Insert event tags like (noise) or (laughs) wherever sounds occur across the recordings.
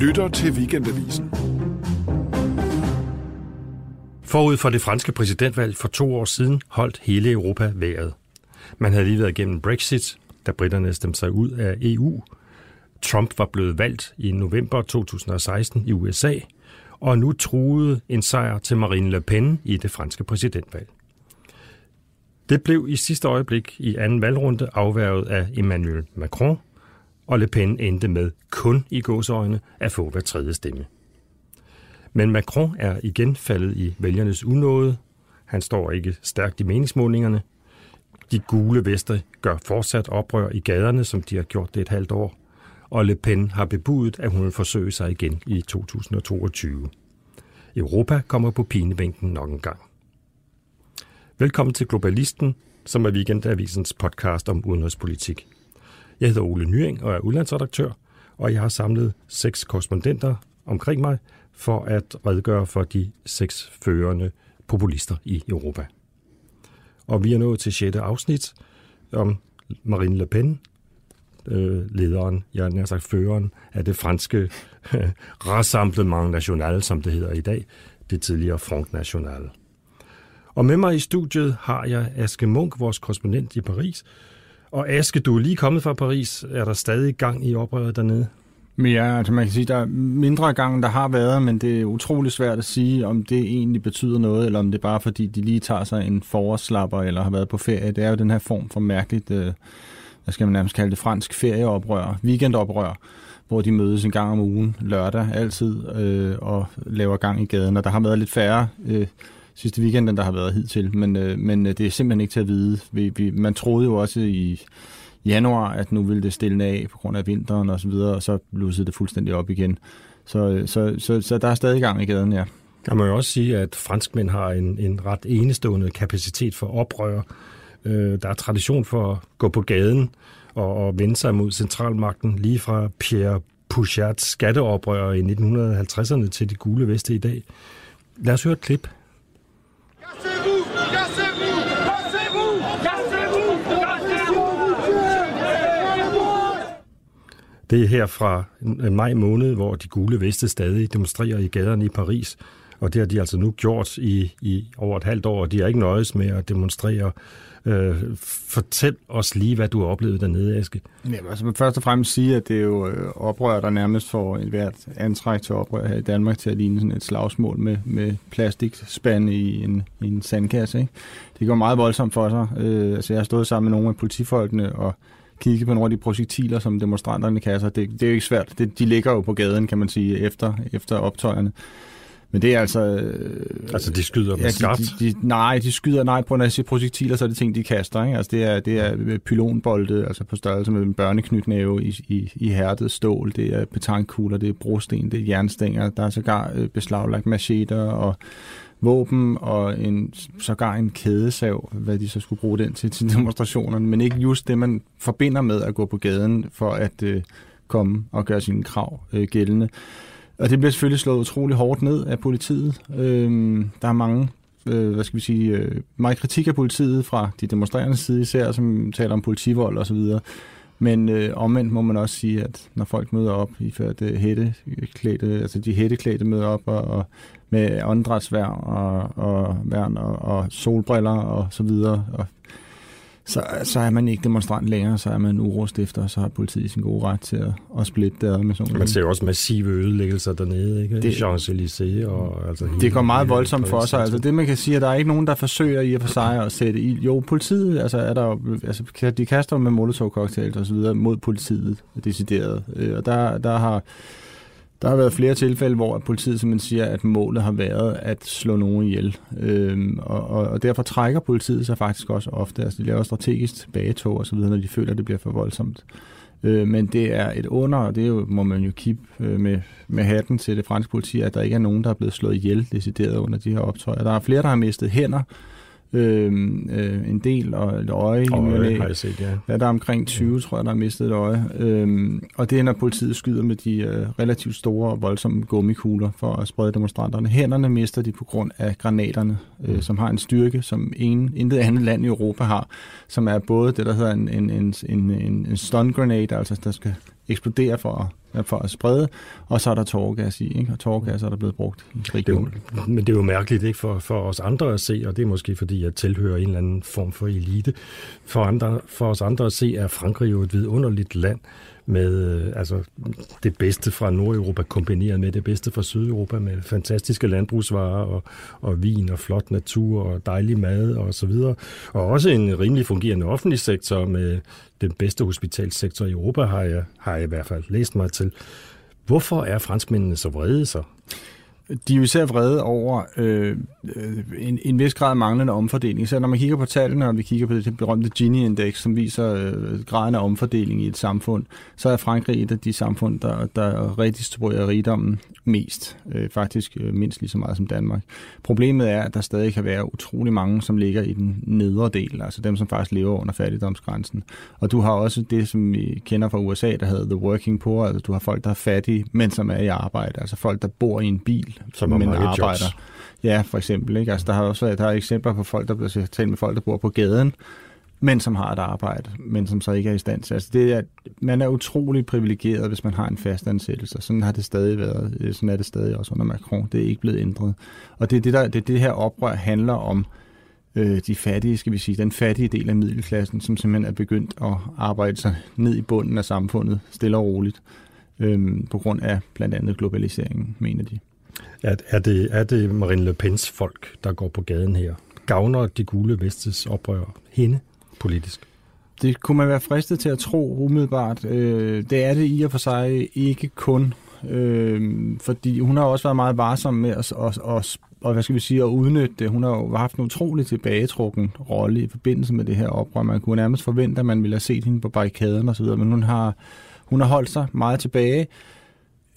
lytter til Weekendavisen. Forud for det franske præsidentvalg for to år siden holdt hele Europa vejret. Man havde lige været igennem Brexit, da britterne stemte sig ud af EU. Trump var blevet valgt i november 2016 i USA, og nu truede en sejr til Marine Le Pen i det franske præsidentvalg. Det blev i sidste øjeblik i anden valgrunde afværget af Emmanuel Macron, og Le Pen endte med kun i gåsøjne at få hver tredje stemme. Men Macron er igen faldet i vælgernes unåde. Han står ikke stærkt i meningsmålingerne. De gule vester gør fortsat oprør i gaderne, som de har gjort det et halvt år. Og Le Pen har bebudet, at hun vil forsøge sig igen i 2022. Europa kommer på pinebænken nok en gang. Velkommen til Globalisten, som er Weekendavisens podcast om udenrigspolitik. Jeg hedder Ole Nyring og er udlandsredaktør, og jeg har samlet seks korrespondenter omkring mig for at redegøre for de seks førende populister i Europa. Og vi er nået til 6. afsnit om Marine Le Pen, øh, lederen, jeg har sagt føreren, af det franske (laughs) Rassemblement National, som det hedder i dag, det tidligere Front National. Og med mig i studiet har jeg Aske Munk, vores korrespondent i Paris. Og Aske, du er lige kommet fra Paris. Er der stadig gang i oprøret dernede? Men ja, altså man kan sige, der er mindre gang, der har været, men det er utrolig svært at sige, om det egentlig betyder noget, eller om det er bare fordi, de lige tager sig en forårslapper, eller har været på ferie. Det er jo den her form for mærkeligt, øh, hvad skal man nærmest kalde det, fransk ferieoprør, weekendoprør, hvor de mødes en gang om ugen, lørdag altid, øh, og laver gang i gaden. Og der har været lidt færre øh, sidste weekend, end der har været hidtil, men, øh, men øh, det er simpelthen ikke til at vide. Vi, vi, man troede jo også i januar, at nu ville det stille af på grund af vinteren og så videre, og så blussede det fuldstændig op igen. Så, øh, så, så, så der er stadig gang i gaden, ja. Jeg må jo også sige, at franskmænd har en, en ret enestående kapacitet for oprør. Øh, der er tradition for at gå på gaden og, og vende sig mod centralmagten, lige fra Pierre Pouchards skatteoprør i 1950'erne til de gule veste i dag. Lad os høre et klip. Det er her fra maj måned, hvor de gule veste stadig demonstrerer i gaderne i Paris. Og det har de altså nu gjort i, i over et halvt år, og de er ikke nøjes med at demonstrere. Øh, fortæl os lige, hvad du har oplevet dernede, Aske. Ja, altså først og fremmest sige, at det er jo øh, oprør, der nærmest får et hvert antræk til oprør her i Danmark til at ligne sådan et slagsmål med, med plastikspande i en, i en sandkasse. Ikke? Det går meget voldsomt for sig. Øh, altså, jeg har stået sammen med nogle af politifolkene og kigge på nogle af de projektiler, som demonstranterne kaster. Det, det er jo ikke svært. Det, de ligger jo på gaden, kan man sige, efter, efter optøjerne. Men det er altså... Øh, altså, de skyder med ja, skarpt? De, de, nej, de skyder, nej, på når jeg siger projektiler, så er det ting, de kaster. Ikke? Altså, det er, det er pylonbolde, altså på størrelse med en børneknytnæve i, i, i hærdet stål, det er petankugler, det er brosten, det er jernstænger, der er sågar øh, beslaglagt macheter og våben og en, sågar en kædesav, hvad de så skulle bruge den til til demonstrationerne, men ikke just det, man forbinder med at gå på gaden for at øh, komme og gøre sine krav øh, gældende. Og det bliver selvfølgelig slået utrolig hårdt ned af politiet. Øh, der er mange øh, hvad skal vi sige, øh, meget kritik af politiet fra de demonstrerende side især, som taler om politivold og så videre. Men øh, omvendt må man også sige, at når folk møder op i før det hætteklædte, altså de hætteklædte møder op og, og med åndedrætsværn og, og, værn og, og solbriller og så videre, og så, så er man ikke demonstrant længere, så er man urostifter, og så har politiet sin gode ret til at, at splitte det med sådan Man ser jo også massive ødelæggelser dernede, ikke? Det, Champs-Élysées og altså... Det går meget voldsomt for sig. Altså det, man kan sige, at der er ikke nogen, der forsøger i og for sig at sætte i. Jo, politiet, altså er der altså, de kaster med molotov-cocktails og så videre mod politiet, decideret. Øh, og der, der har der har været flere tilfælde, hvor politiet simpelthen siger, at målet har været at slå nogen ihjel. Øhm, og, og, og derfor trækker politiet sig faktisk også ofte. Altså de laver strategisk tilbagetog og så videre, når de føler, at det bliver for voldsomt. Øh, men det er et under, og det er jo, må man jo kippe øh, med, med hatten til det franske politi, at der ikke er nogen, der er blevet slået ihjel decideret under de her optøjer. Der er flere, der har mistet hænder, øh, øh, en del, og et øje. Øje har jeg set, ja. ja. Der er omkring 20, tror jeg, der har mistet et øje. Øh, og det er, når politiet skyder med de øh, relativt store og voldsomme gummikugler for at sprede demonstranterne. Hænderne mister de på grund af granaterne, øh, mm. som har en styrke, som ingen, intet andet land i Europa har, som er både det, der hedder en, en, en, en, en stun granate, altså der skal eksplodere for at, for at sprede, og så er der tårgas i, ikke? og tårgas er der blevet brugt i regionen. Det men det er jo mærkeligt ikke for, for os andre at se, og det er måske fordi, jeg tilhører en eller anden form for elite. For, andre, for os andre at se, er Frankrig jo et vidunderligt land, med øh, altså, det bedste fra Nordeuropa kombineret med det bedste fra Sydeuropa med fantastiske landbrugsvarer og, og vin og flot natur og dejlig mad og så videre. Og også en rimelig fungerende offentlig sektor med den bedste hospitalsektor i Europa, har jeg, har jeg i hvert fald læst mig til. Hvorfor er franskmændene så vrede så? De er jo især vrede over øh, øh en, en vis grad manglende omfordeling. Så når man kigger på tallene, og vi kigger på det berømte Gini-index, som viser øh, graden af omfordeling i et samfund, så er Frankrig et af de samfund, der, der redistribuerer rigdommen mest. Øh, faktisk øh, mindst lige så meget som Danmark. Problemet er, at der stadig kan være utrolig mange, som ligger i den nedre del, altså dem, som faktisk lever under fattigdomsgrænsen. Og du har også det, som vi kender fra USA, der hedder the working poor, altså du har folk, der er fattige, men som er i arbejde, altså folk, der bor i en bil, som men arbejder. Jobs. Ja, for eksempel. Ikke? Altså, der har også der er eksempler på folk, der bliver talt med folk, der bor på gaden, men som har et arbejde, men som så ikke er i stand til. Altså, det er, man er utrolig privilegeret, hvis man har en fast ansættelse. Sådan har det stadig været. Sådan er det stadig også under Macron. Det er ikke blevet ændret. Og det er det, der, det, er det her oprør handler om øh, de fattige, skal vi sige, den fattige del af middelklassen, som simpelthen er begyndt at arbejde sig ned i bunden af samfundet, stille og roligt, øh, på grund af blandt andet globaliseringen, mener de. Er, er, det, er det Marine Le Pens folk, der går på gaden her? Gavner de gule vestes oprør hende politisk? Det kunne man være fristet til at tro umiddelbart. Øh, det er det i og for sig ikke kun, øh, fordi hun har også været meget varsom med at, at, at, og hvad skal vi sige, at udnytte det. Hun har jo haft en utrolig tilbagetrukken rolle i forbindelse med det her oprør. Man kunne nærmest forvente, at man ville have set hende på barrikaden osv., men hun har, hun har holdt sig meget tilbage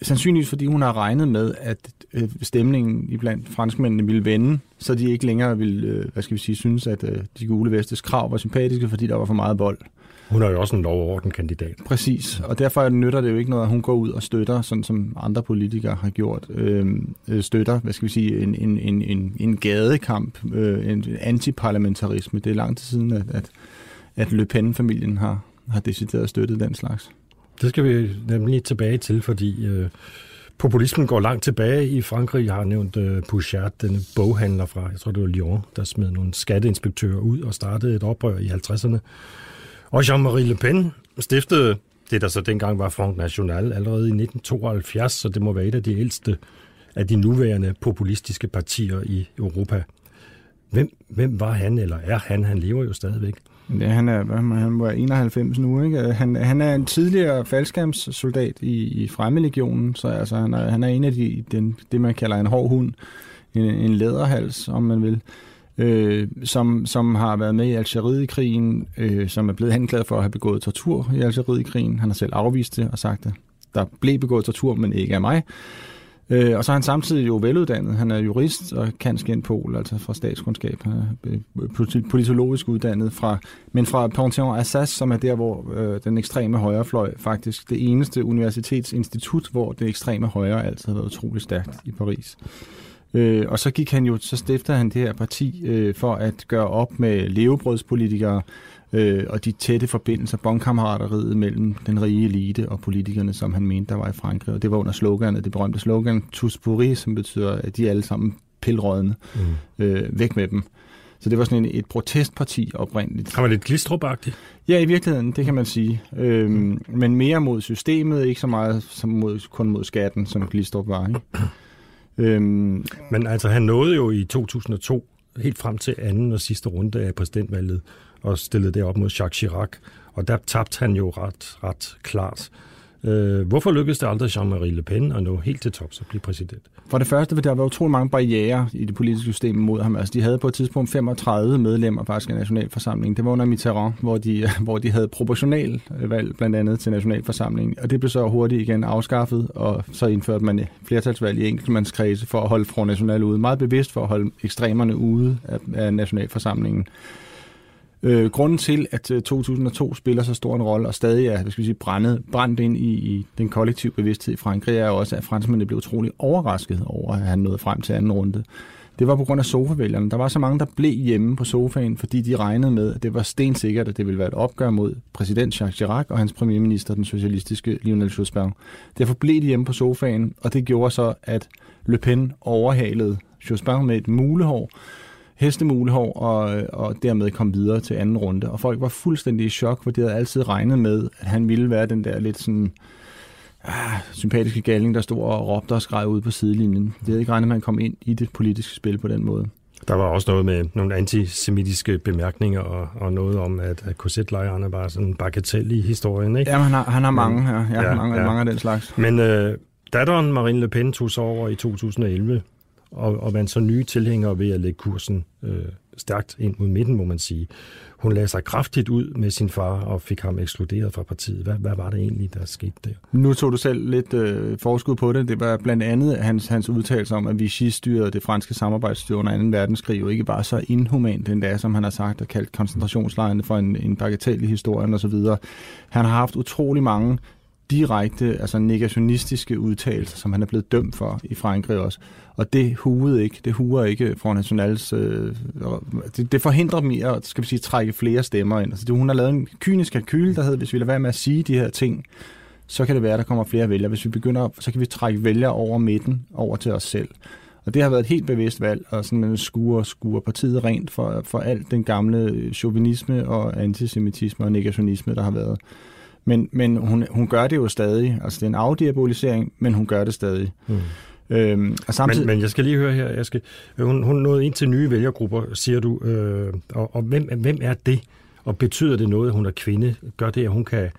sandsynligvis fordi hun har regnet med, at øh, stemningen iblandt franskmændene ville vende, så de ikke længere ville, øh, hvad skal vi sige, synes, at øh, de gule vestes krav var sympatiske, fordi der var for meget vold. Hun er jo også en lov- og kandidat. Præcis, og derfor nytter det jo ikke noget, at hun går ud og støtter, sådan som andre politikere har gjort, øh, støtter, hvad skal vi sige, en, en, en, en, en gadekamp, øh, en antiparlamentarisme. Det er lang tid siden, at, at, at Le Pen-familien har, har decideret støttet den slags. Det skal vi nemlig tilbage til, fordi øh, populismen går langt tilbage i Frankrig. Jeg har nævnt øh, Pouchard, den boghandler fra, jeg tror det var Lyon, der smed nogle skatteinspektører ud og startede et oprør i 50'erne. Og Jean-Marie Le Pen stiftede det, der så dengang var Front National, allerede i 1972, så det må være et af de ældste af de nuværende populistiske partier i Europa. Hvem, hvem var han, eller er han? Han lever jo stadigvæk. Ja, han er, han var 91 nu, ikke? Han, han er en tidligere faldskærmssoldat i, i Fremmelegionen, så altså, han, er, han er en af de, den, det, man kalder en hård hund, en, en læderhals, om man vil, øh, som, som har været med i Algeriet-krigen, øh, som er blevet anklaget for at have begået tortur i Algeriet-krigen. Han har selv afvist det og sagt, at der blev begået tortur, men ikke af mig. Øh, og så er han samtidig jo veluddannet. Han er jurist og kan pol, altså fra statskundskab. Han er politologisk uddannet, fra, men fra Panthéon Assas, som er der, hvor øh, den ekstreme højrefløj faktisk det eneste universitetsinstitut, hvor det ekstreme højre altid har været utrolig stærkt i Paris. Øh, og så gik han jo, så stiftede han det her parti øh, for at gøre op med levebrødspolitikere, øh, og de tætte forbindelser, bondkammerateriet mellem den rige elite og politikerne, som han mente, der var i Frankrig. Og det var under sloganet, det berømte slogan, tous pourris, som betyder, at de er alle sammen pilrådende. Mm. Øh, væk med dem. Så det var sådan en, et protestparti oprindeligt. Har man lidt glistrup? Ja, i virkeligheden, det kan man sige. Øhm, mm. Men mere mod systemet, ikke så meget som mod, kun mod skatten, som Glistrup var. Ikke? Øhm, Men altså, han nåede jo i 2002 helt frem til anden og sidste runde af præsidentvalget og stillede det op mod Jacques Chirac. Og der tabte han jo ret, ret klart. Øh, hvorfor lykkedes det aldrig Jean-Marie Le Pen at nå helt til tops og blive præsident? For det første, der var utrolig mange barriere i det politiske system mod ham. Altså, de havde på et tidspunkt 35 medlemmer faktisk af Nationalforsamlingen. Det var under Mitterrand, hvor de, (laughs) hvor de havde proportional øh, valg blandt andet til Nationalforsamlingen. Og det blev så hurtigt igen afskaffet, og så indførte man flertalsvalg i enkeltmandskredse for at holde Front National ude. Meget bevidst for at holde ekstremerne ude af, af Nationalforsamlingen. Øh, grunden til, at øh, 2002 spiller så stor en rolle, og stadig er hvad skal vi sige, brændet, brændt ind i, i den kollektive bevidsthed i Frankrig, er også, at franskmændene blev utrolig overrasket over, at han nåede frem til anden runde. det var på grund af sofavælgerne. Der var så mange, der blev hjemme på sofaen, fordi de regnede med, at det var stensikkert, at det ville være et opgør mod præsident Jacques Chirac og hans premierminister, den socialistiske Lionel Jospin. Derfor blev de hjemme på sofaen, og det gjorde så, at Le Pen overhalede Jospin med et mulehår, hestemulehår, og, og dermed kom videre til anden runde. Og folk var fuldstændig i chok, for de havde altid regnet med, at han ville være den der lidt sådan ah, sympatiske galning, der stod og råbte og skreg ud på sidelinjen. Det havde ikke regnet med, at han kom ind i det politiske spil på den måde. Der var også noget med nogle antisemitiske bemærkninger og, og noget om, at, at korsetlejrene var sådan en bagatel i historien, ikke? Ja, han har, han har mange her. Ja, ja, mange, ja. mange af den slags. Men øh, datteren Marine Le Pen tog så over i 2011 og, og vandt så nye tilhængere ved at lægge kursen øh, stærkt ind mod midten, må man sige. Hun lagde sig kraftigt ud med sin far og fik ham ekskluderet fra partiet. Hvad, hvad var det egentlig, der skete der? Nu tog du selv lidt øh, forskud på det. Det var blandt andet hans, hans udtalelse om, at Vichy styrede det franske samarbejdsstyre under 2. verdenskrig, jo ikke bare så inhumant endda, som han har sagt, og kaldt koncentrationslejrene for en, en bagatell i historien osv. Han har haft utrolig mange direkte, altså negationistiske udtalelser, som han er blevet dømt for i Frankrig også. Og det huede ikke, det huer ikke fra Nationals, øh, det, det forhindrer dem i at, skal vi sige, trække flere stemmer ind. Altså det, hun har lavet en kynisk kalkyl, der hedder, hvis vi lader være med at sige de her ting, så kan det være, at der kommer flere vælgere. Hvis vi begynder, så kan vi trække vælgere over midten, over til os selv. Og det har været et helt bevidst valg, og sådan man skuer, skuer partiet rent for, for alt den gamle chauvinisme og antisemitisme og negationisme, der har været. Men, men hun, hun gør det jo stadig. Altså det er en afdiabolisering, men hun gør det stadig. Mm. Øhm, og samtidig... men, men jeg skal lige høre her, jeg skal, hun, hun nåede ind til nye vælgergrupper, siger du, øh, og, og hvem, hvem er det? Og betyder det noget, at hun er kvinde? Gør det, at hun kan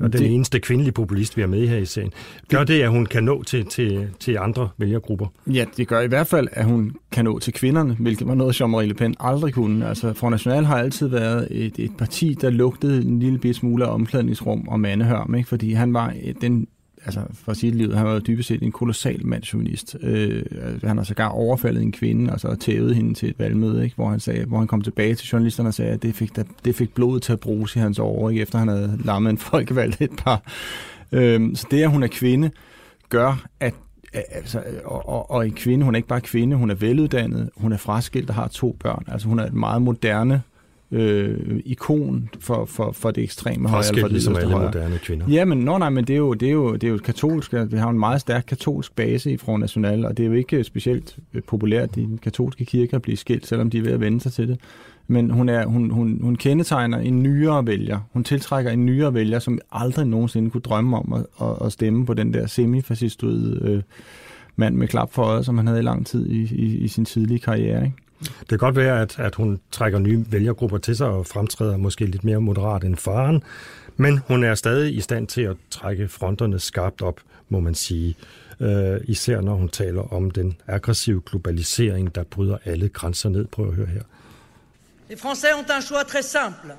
og den det, eneste kvindelige populist, vi har med her i serien. Gør det, at hun kan nå til, til, til andre vælgergrupper? Ja, det gør i hvert fald, at hun kan nå til kvinderne, hvilket var noget, Jean-Marie Le Pen aldrig kunne. Altså, Front National har altid været et, et parti, der lugtede en lille smule af omklædningsrum og mandehørm, ikke? fordi han var den altså for sit liv, han var dybest set en kolossal mandsjuvenist. Øh, altså, han har sågar overfaldet en kvinde, og så tævet hende til et valgmøde, ikke? Hvor, han sagde, hvor han kom tilbage til journalisterne og sagde, at det fik, det fik blodet til at bruges i hans år, ikke? efter han havde lammet en (laughs) folkevalgt et par. Øh, så det, at hun er kvinde, gør, at altså, og, og, og en kvinde, hun er ikke bare kvinde, hun er veluddannet, hun er fraskilt og har to børn. Altså hun er et meget moderne øh, ikon for, for, for det ekstreme højre. For det ligesom alle højre. moderne kvinder. Ja, men nå, nej, men det er jo, det er jo, det er jo katolsk. Vi har en meget stærk katolsk base i Front National, og det er jo ikke specielt populært i den katolske kirke at blive skilt, selvom de er ved at vende sig til det. Men hun, er, hun, hun, hun kendetegner en nyere vælger. Hun tiltrækker en nyere vælger, som aldrig nogensinde kunne drømme om at, at, at stemme på den der semifascistoide øh, mand med klap for øjet, som han havde i lang tid i, i, i sin tidlige karriere. Ikke? Det kan godt være, at, at hun trækker nye vælgergrupper til sig og fremtræder måske lidt mere moderat end faren, men hun er stadig i stand til at trække fronterne skarpt op, må man sige. Øh, især når hun taler om den aggressive globalisering, der bryder alle grænser ned. Prøv at høre her. Les Français ont un choix très simple.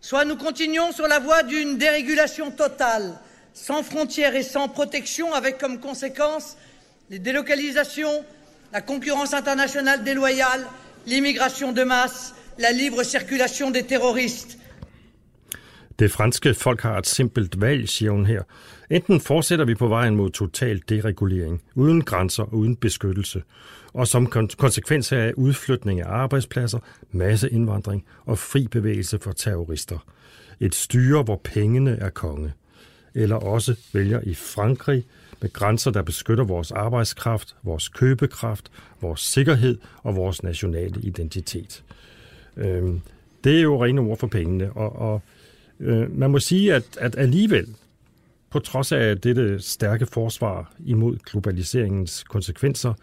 Soit nous continuons sur la voie d'une dérégulation totale, sans frontières et sans protection, avec comme conséquence les délocalisations, la concurrence internationale déloyale, l'immigration de masse, la libre circulation des terroristes. Det franske folk har et simpelt valg, siger hun her. Enten fortsætter vi på vejen mod total deregulering, uden grænser og uden beskyttelse, og som konsekvens af udflytning af arbejdspladser, masseindvandring og fri bevægelse for terrorister. Et styre, hvor pengene er konge. Eller også vælger i Frankrig med grænser, der beskytter vores arbejdskraft, vores købekraft, vores sikkerhed og vores nationale identitet. Øhm, det er jo rene ord for pengene, og, og øh, man må sige, at, at alligevel, på trods af dette stærke forsvar imod globaliseringens konsekvenser,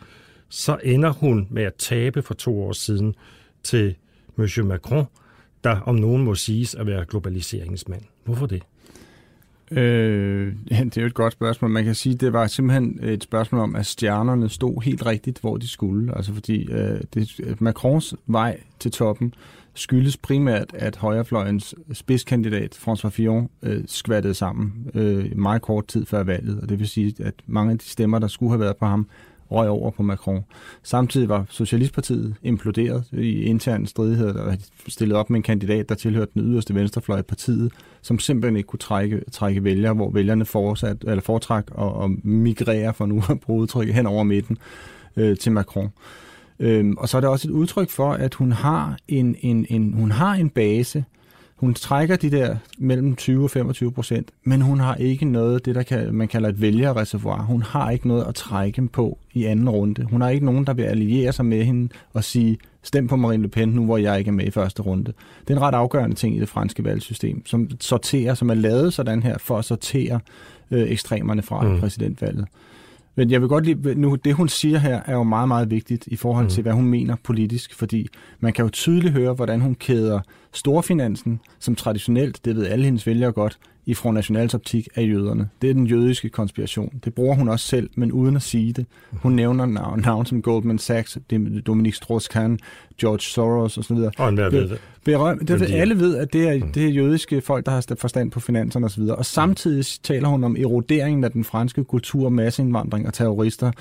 så ender hun med at tabe for to år siden til Monsieur Macron, der om nogen må siges at være globaliseringens mand. Hvorfor det? Øh, (laughs) det er jo et godt spørgsmål. Man kan sige, at det var simpelthen et spørgsmål om, at stjernerne stod helt rigtigt, hvor de skulle. Altså fordi øh, det, Macrons vej til toppen skyldes primært, at højrefløjens spidskandidat, François Fillon, øh, skvattede sammen øh, meget kort tid før valget. Og det vil sige, at mange af de stemmer, der skulle have været på ham, røg over på Macron. Samtidig var Socialistpartiet imploderet i interne stridigheder, der var stillet op med en kandidat, der tilhørte den yderste venstrefløj i partiet, som simpelthen ikke kunne trække, trække vælgere, hvor vælgerne fortsat, eller foretræk og, og migrere, for nu at bruge udtrykket, hen over midten øh, til Macron. Øhm, og så er det også et udtryk for, at hun har en, en, en, hun har en base, hun trækker de der mellem 20 og 25 procent, men hun har ikke noget, det der kan, man kalder et vælgerreservoir. Hun har ikke noget at trække på i anden runde. Hun har ikke nogen, der vil alliere sig med hende og sige, stem på Marine Le Pen nu, hvor jeg ikke er med i første runde. Det er en ret afgørende ting i det franske valgsystem, som sorterer, som er lavet sådan her for at sortere øh, ekstremerne fra mm. præsidentvalget. Men jeg vil godt lide, nu det hun siger her er jo meget, meget vigtigt i forhold til, mm. hvad hun mener politisk, fordi man kan jo tydeligt høre, hvordan hun kæder storfinansen, som traditionelt, det ved alle hendes vælgere godt, i Front Nationals optik af jøderne. Det er den jødiske konspiration. Det bruger hun også selv, men uden at sige det. Hun nævner navn, navn som Goldman Sachs, Dominique Strauss-Kahn, George Soros osv. Og en ved det. Berøm, det ved, alle ved, at det er, mm. det er jødiske folk, der har forstand på finanserne osv. Og samtidig taler hun om eroderingen af den franske kultur, masseindvandring og terrorister,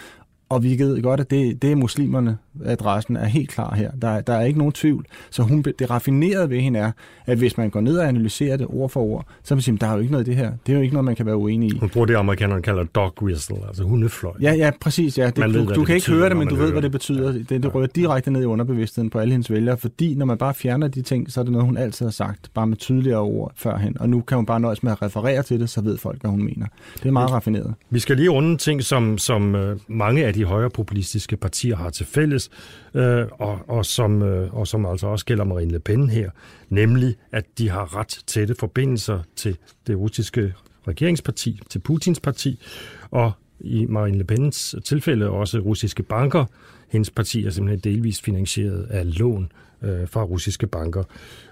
og vi ved godt, at det, det er muslimerne, adressen er helt klar her. Der, der er ikke nogen tvivl. Så hun, det raffinerede ved hende er, at hvis man går ned og analyserer det ord for ord, så vil man sige, der er jo ikke noget i det her. Det er jo ikke noget, man kan være uenig i. Hun bruger det, amerikanerne kalder dog whistle, altså hundefløj. Ja, ja, præcis. Ja. Det, man du, ved, du, kan ikke høre det, men du ved, hvad det betyder. Det, det rører direkte ned i underbevidstheden på alle hendes vælgere, fordi når man bare fjerner de ting, så er det noget, hun altid har sagt, bare med tydeligere ord førhen. Og nu kan hun bare nøjes med at referere til det, så ved folk, hvad hun mener. Det er meget raffineret. Vi skal lige runde ting, som, som uh, mange af de højre populistiske partier har til fælles, øh, og, og, som, øh, og som altså også gælder Marine Le Pen her, nemlig at de har ret tætte forbindelser til det russiske regeringsparti, til Putins parti, og i Marine Le Pens tilfælde også russiske banker. Hendes parti er simpelthen delvist finansieret af lån øh, fra russiske banker.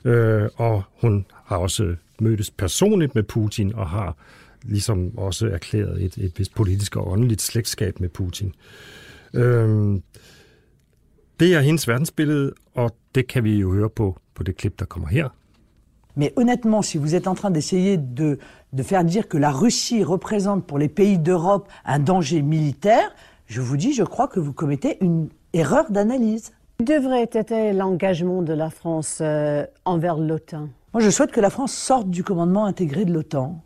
Øh, og hun har også mødtes personligt med Putin og har ligesom også erklæret et, et vist politisk og åndeligt slægtskab med Putin. Øh, det er hendes verdensbillede, og det kan vi jo høre på, på det klip, der kommer her. Mais honnêtement, si vous êtes en train d'essayer de, de faire dire que la Russie représente pour les pays d'Europe un danger militaire, je vous dis, je crois que vous commettez une erreur d'analyse. devrait être l'engagement de la France euh, envers l'OTAN? Moi, je souhaite que la France sorte du commandement intégré de l'OTAN.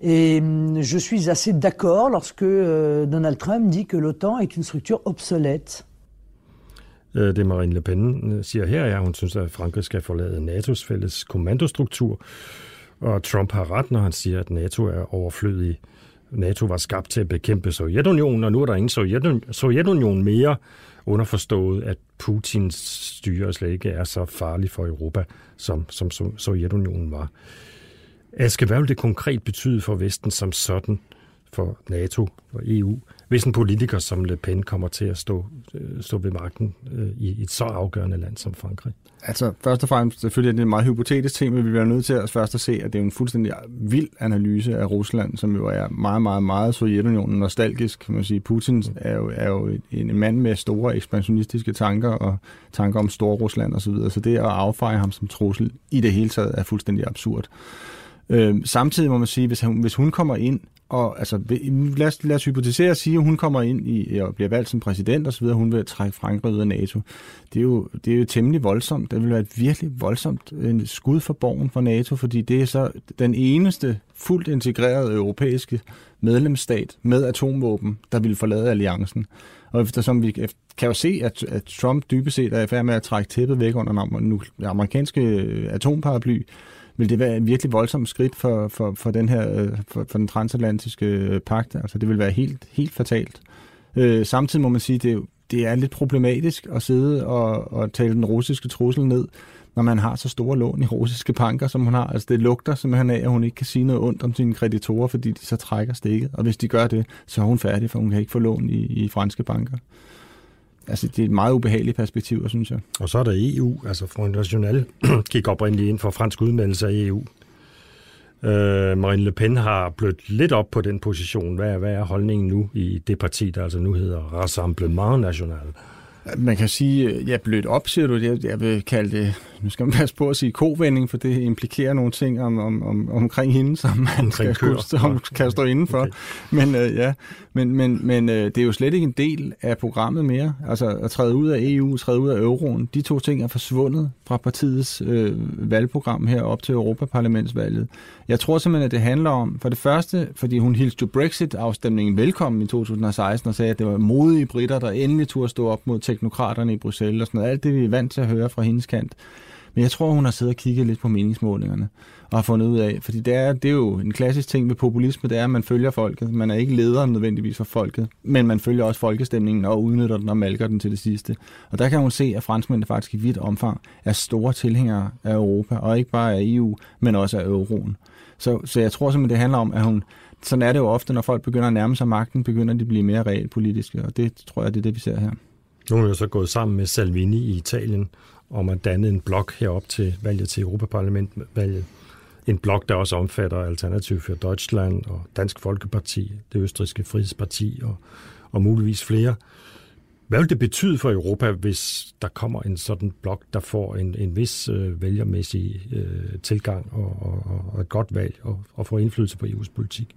Et je suis assez d'accord lorsque euh, Donald Trump dit que l'OTAN est une structure obsolète. Øh, det Marine Le Pen øh, siger her, er, at hun synes, at Frankrig skal forlade NATO's fælles kommandostruktur. Og Trump har ret, når han siger, at NATO er overflødig. NATO var skabt til at bekæmpe Sovjetunionen, og nu er der ingen Sovjetunion mere underforstået, at Putins styre slet ikke er så farlig for Europa, som, som Sovjetunionen var. Aske, hvad vil det konkret betyde for Vesten som sådan, for NATO og EU, hvis en politiker som Le Pen kommer til at stå, øh, stå ved magten øh, i et så afgørende land som Frankrig? Altså, først og fremmest, selvfølgelig er det en meget hypotetisk ting, men vi bliver nødt til at først at se, at det er en fuldstændig vild analyse af Rusland, som jo er meget, meget, meget Sovjetunionen nostalgisk, kan man sige. Putin er jo, er jo en mand med store ekspansionistiske tanker og tanker om Stor Rusland osv., så, videre. så det at affeje ham som trussel i det hele taget er fuldstændig absurd. Øh, samtidig må man sige, hvis, hvis hun kommer ind, og altså, lad os, lad os hypotisere og sige, at hun kommer ind i, og bliver valgt som præsident og så videre, hun vil trække Frankrig ud af NATO. Det er jo, det er jo temmelig voldsomt. Det vil være et virkelig voldsomt øh, skud for borgen for NATO, fordi det er så den eneste fuldt integrerede europæiske medlemsstat med atomvåben, der vil forlade alliancen. Og eftersom vi kan jo se, at, at Trump dybest set er i færd med at trække tæppet væk under den amerikanske øh, atomparaply, vil det være et virkelig voldsomt skridt for, for, for, den her, øh, for, for den transatlantiske øh, pagt. Altså, det vil være helt, helt fatalt. Øh, samtidig må man sige, det, det er lidt problematisk at sidde og, og tale den russiske trussel ned, når man har så store lån i russiske banker, som hun har. Altså det lugter simpelthen af, at hun ikke kan sige noget ondt om sine kreditorer, fordi de så trækker stikket. Og hvis de gør det, så er hun færdig, for hun kan ikke få lån i, i franske banker. Altså, det er et meget ubehageligt perspektiv, synes jeg. Og så er der EU. Altså, Front National (clears throat) gik oprindeligt ind for fransk udmeldelse af EU. Øh, Marine Le Pen har blødt lidt op på den position. Hvad er, hvad er holdningen nu i det parti, der altså nu hedder Rassemblement National? Man kan sige, ja, blødt op, siger du. Jeg, jeg vil kalde det, nu skal man passe på at sige kovending, for det implikerer nogle ting om, om, om, omkring hende, som man omkring skal kunne, som kan stå indenfor. Okay. Men øh, ja, men, men, men øh, det er jo slet ikke en del af programmet mere. Altså at træde ud af EU, træde ud af euroen, de to ting er forsvundet fra partiets øh, valgprogram her op til Europaparlamentsvalget. Jeg tror simpelthen, at det handler om, for det første, fordi hun hilste Brexit-afstemningen velkommen i 2016 og sagde, at det var modige britter, der endelig turde stå op mod teknokraterne i Bruxelles og sådan noget. Alt det, vi er vant til at høre fra hendes kant. Men jeg tror, hun har siddet og kigget lidt på meningsmålingerne og har fundet ud af, fordi det er, det er jo en klassisk ting ved populisme, det er, at man følger folket. Man er ikke lederen nødvendigvis for folket, men man følger også folkestemningen og udnytter den og malker den til det sidste. Og der kan hun se, at franskmændene faktisk i vidt omfang er store tilhængere af Europa, og ikke bare af EU, men også af euroen. Så, så jeg tror simpelthen, det handler om, at hun, sådan er det jo ofte, når folk begynder at nærme sig magten, begynder de at blive mere realpolitiske, og det tror jeg, det er det, vi ser her. Nu er jo så gået sammen med Salvini i Italien om at danne en blok herop til valget til Europaparlamentvalget. En blok, der også omfatter Alternativ for Deutschland og Dansk Folkeparti, det østriske frihedsparti og, og muligvis flere. Hvad vil det betyde for Europa, hvis der kommer en sådan blok, der får en, en vis øh, vælgermæssig øh, tilgang og, og, og et godt valg og, og får indflydelse på EU's politik?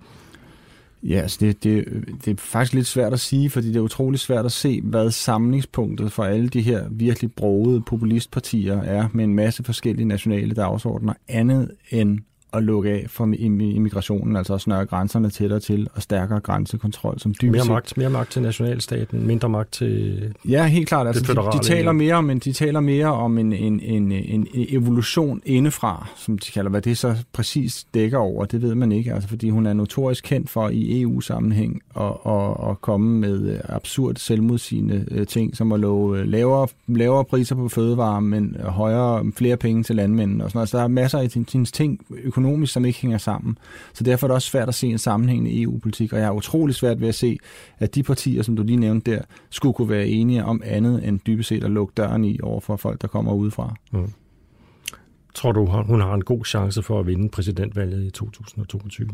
Ja, altså det, det, det er faktisk lidt svært at sige, fordi det er utroligt svært at se, hvad samlingspunktet for alle de her virkelig brogede populistpartier er, med en masse forskellige nationale dagsordner, andet end at lukke af for immigrationen, altså at snøre grænserne tættere til og stærkere grænsekontrol. Som dybest mere, magt, mere magt til nationalstaten, mindre magt til Ja, helt klart. Altså, de, de, taler mere, men de taler mere om en, en, en, en evolution indefra, som de kalder, hvad det så præcis dækker over, det ved man ikke, altså, fordi hun er notorisk kendt for i EU-sammenhæng at, at, at komme med absurd selvmodsigende øh, ting, som at love øh, lavere, lavere priser på fødevarer, men højere, flere penge til landmændene og sådan noget. Så der er masser af hendes ting, økonomisk, som ikke hænger sammen. Så derfor er det også svært at se en sammenhængende EU-politik, og jeg har utrolig svært ved at se, at de partier, som du lige nævnte der, skulle kunne være enige om andet end dybest set at lukke døren i over for folk, der kommer udefra. Mm. Tror du, hun har en god chance for at vinde præsidentvalget i 2022?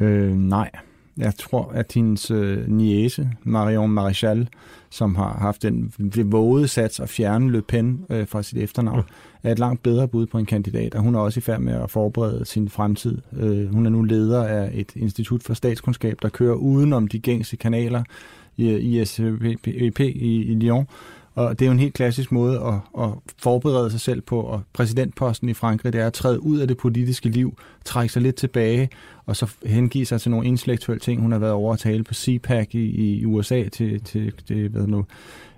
Øh, nej. Jeg tror, at hendes øh, niece, Marion Maréchal, som har haft den vågede sats at fjerne Le Pen øh, fra sit efternavn, er et langt bedre bud på en kandidat, og hun er også i færd med at forberede sin fremtid. Øh, hun er nu leder af et institut for statskundskab, der kører udenom de gængse kanaler i ISPP i, i Lyon, og det er jo en helt klassisk måde at, at forberede sig selv på, og præsidentposten i Frankrig, det er at træde ud af det politiske liv, trække sig lidt tilbage, og så hengive sig til nogle intellektuelle ting. Hun har været over at tale på CPAC i, i USA til, til, til hvad nu,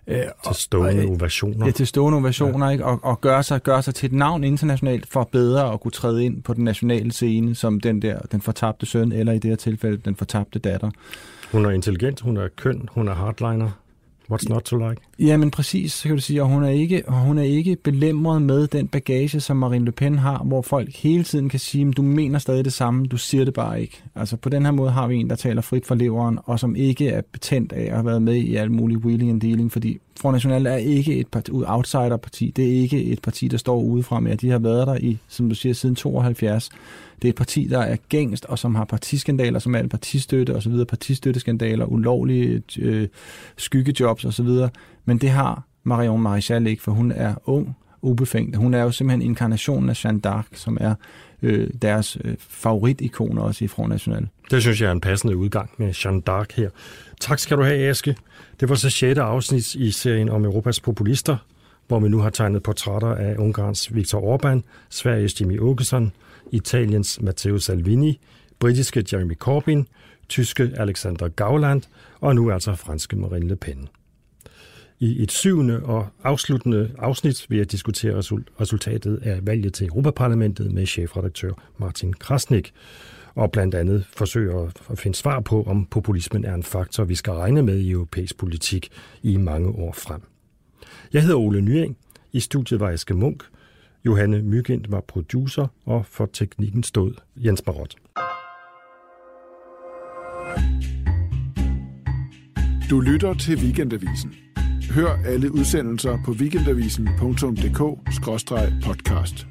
Øh, til stående ovationer. Ja, til stående ovationer, ja. ikke? Og, og gøre, sig, gøre sig til et navn internationalt for bedre at kunne træde ind på den nationale scene som den der, den fortabte søn, eller i det her tilfælde, den fortabte datter. Hun er intelligent, hun er køn, hun er hardliner. What's not to like? Ja, men præcis, så kan du sige, og hun er ikke, og hun er ikke belemret med den bagage, som Marine Le Pen har, hvor folk hele tiden kan sige, du mener stadig det samme, du siger det bare ikke. Altså på den her måde har vi en, der taler frit for leveren, og som ikke er betændt af at have været med i alt muligt wheeling and dealing, fordi Front National er ikke et parti, outsider-parti. Det er ikke et parti, der står udefra med. De har været der i, som du siger, siden 72. Det er et parti, der er gængst, og som har partiskandaler, som er partistøtte osv., partistøtteskandaler, ulovlige øh, skyggejobs osv. Men det har Marion Maréchal ikke, for hun er ung, ubefængt. Hun er jo simpelthen inkarnationen af Jeanne d'Arc, som er øh, deres øh, favoritikon også i Front National. Det synes jeg er en passende udgang med Jeanne d'Arc her. Tak skal du have, Aske. Det var så 6. afsnit i serien om Europas populister, hvor vi nu har tegnet portrætter af Ungarns Viktor Orbán, Sveriges Jimmy Åkesson, Italiens Matteo Salvini, britiske Jeremy Corbyn, tyske Alexander Gauland og nu altså franske Marine Le Pen. I et syvende og afsluttende afsnit vil jeg diskutere resultatet af valget til Europaparlamentet med chefredaktør Martin Krasnik, og blandt andet forsøger at finde svar på, om populismen er en faktor, vi skal regne med i europæisk politik i mange år frem. Jeg hedder Ole Nyring. I studiet var Eske Munk. Johanne Mygind var producer, og for teknikken stod Jens Barot. Du lytter til Weekendavisen. Hør alle udsendelser på weekendavisen.dk-podcast.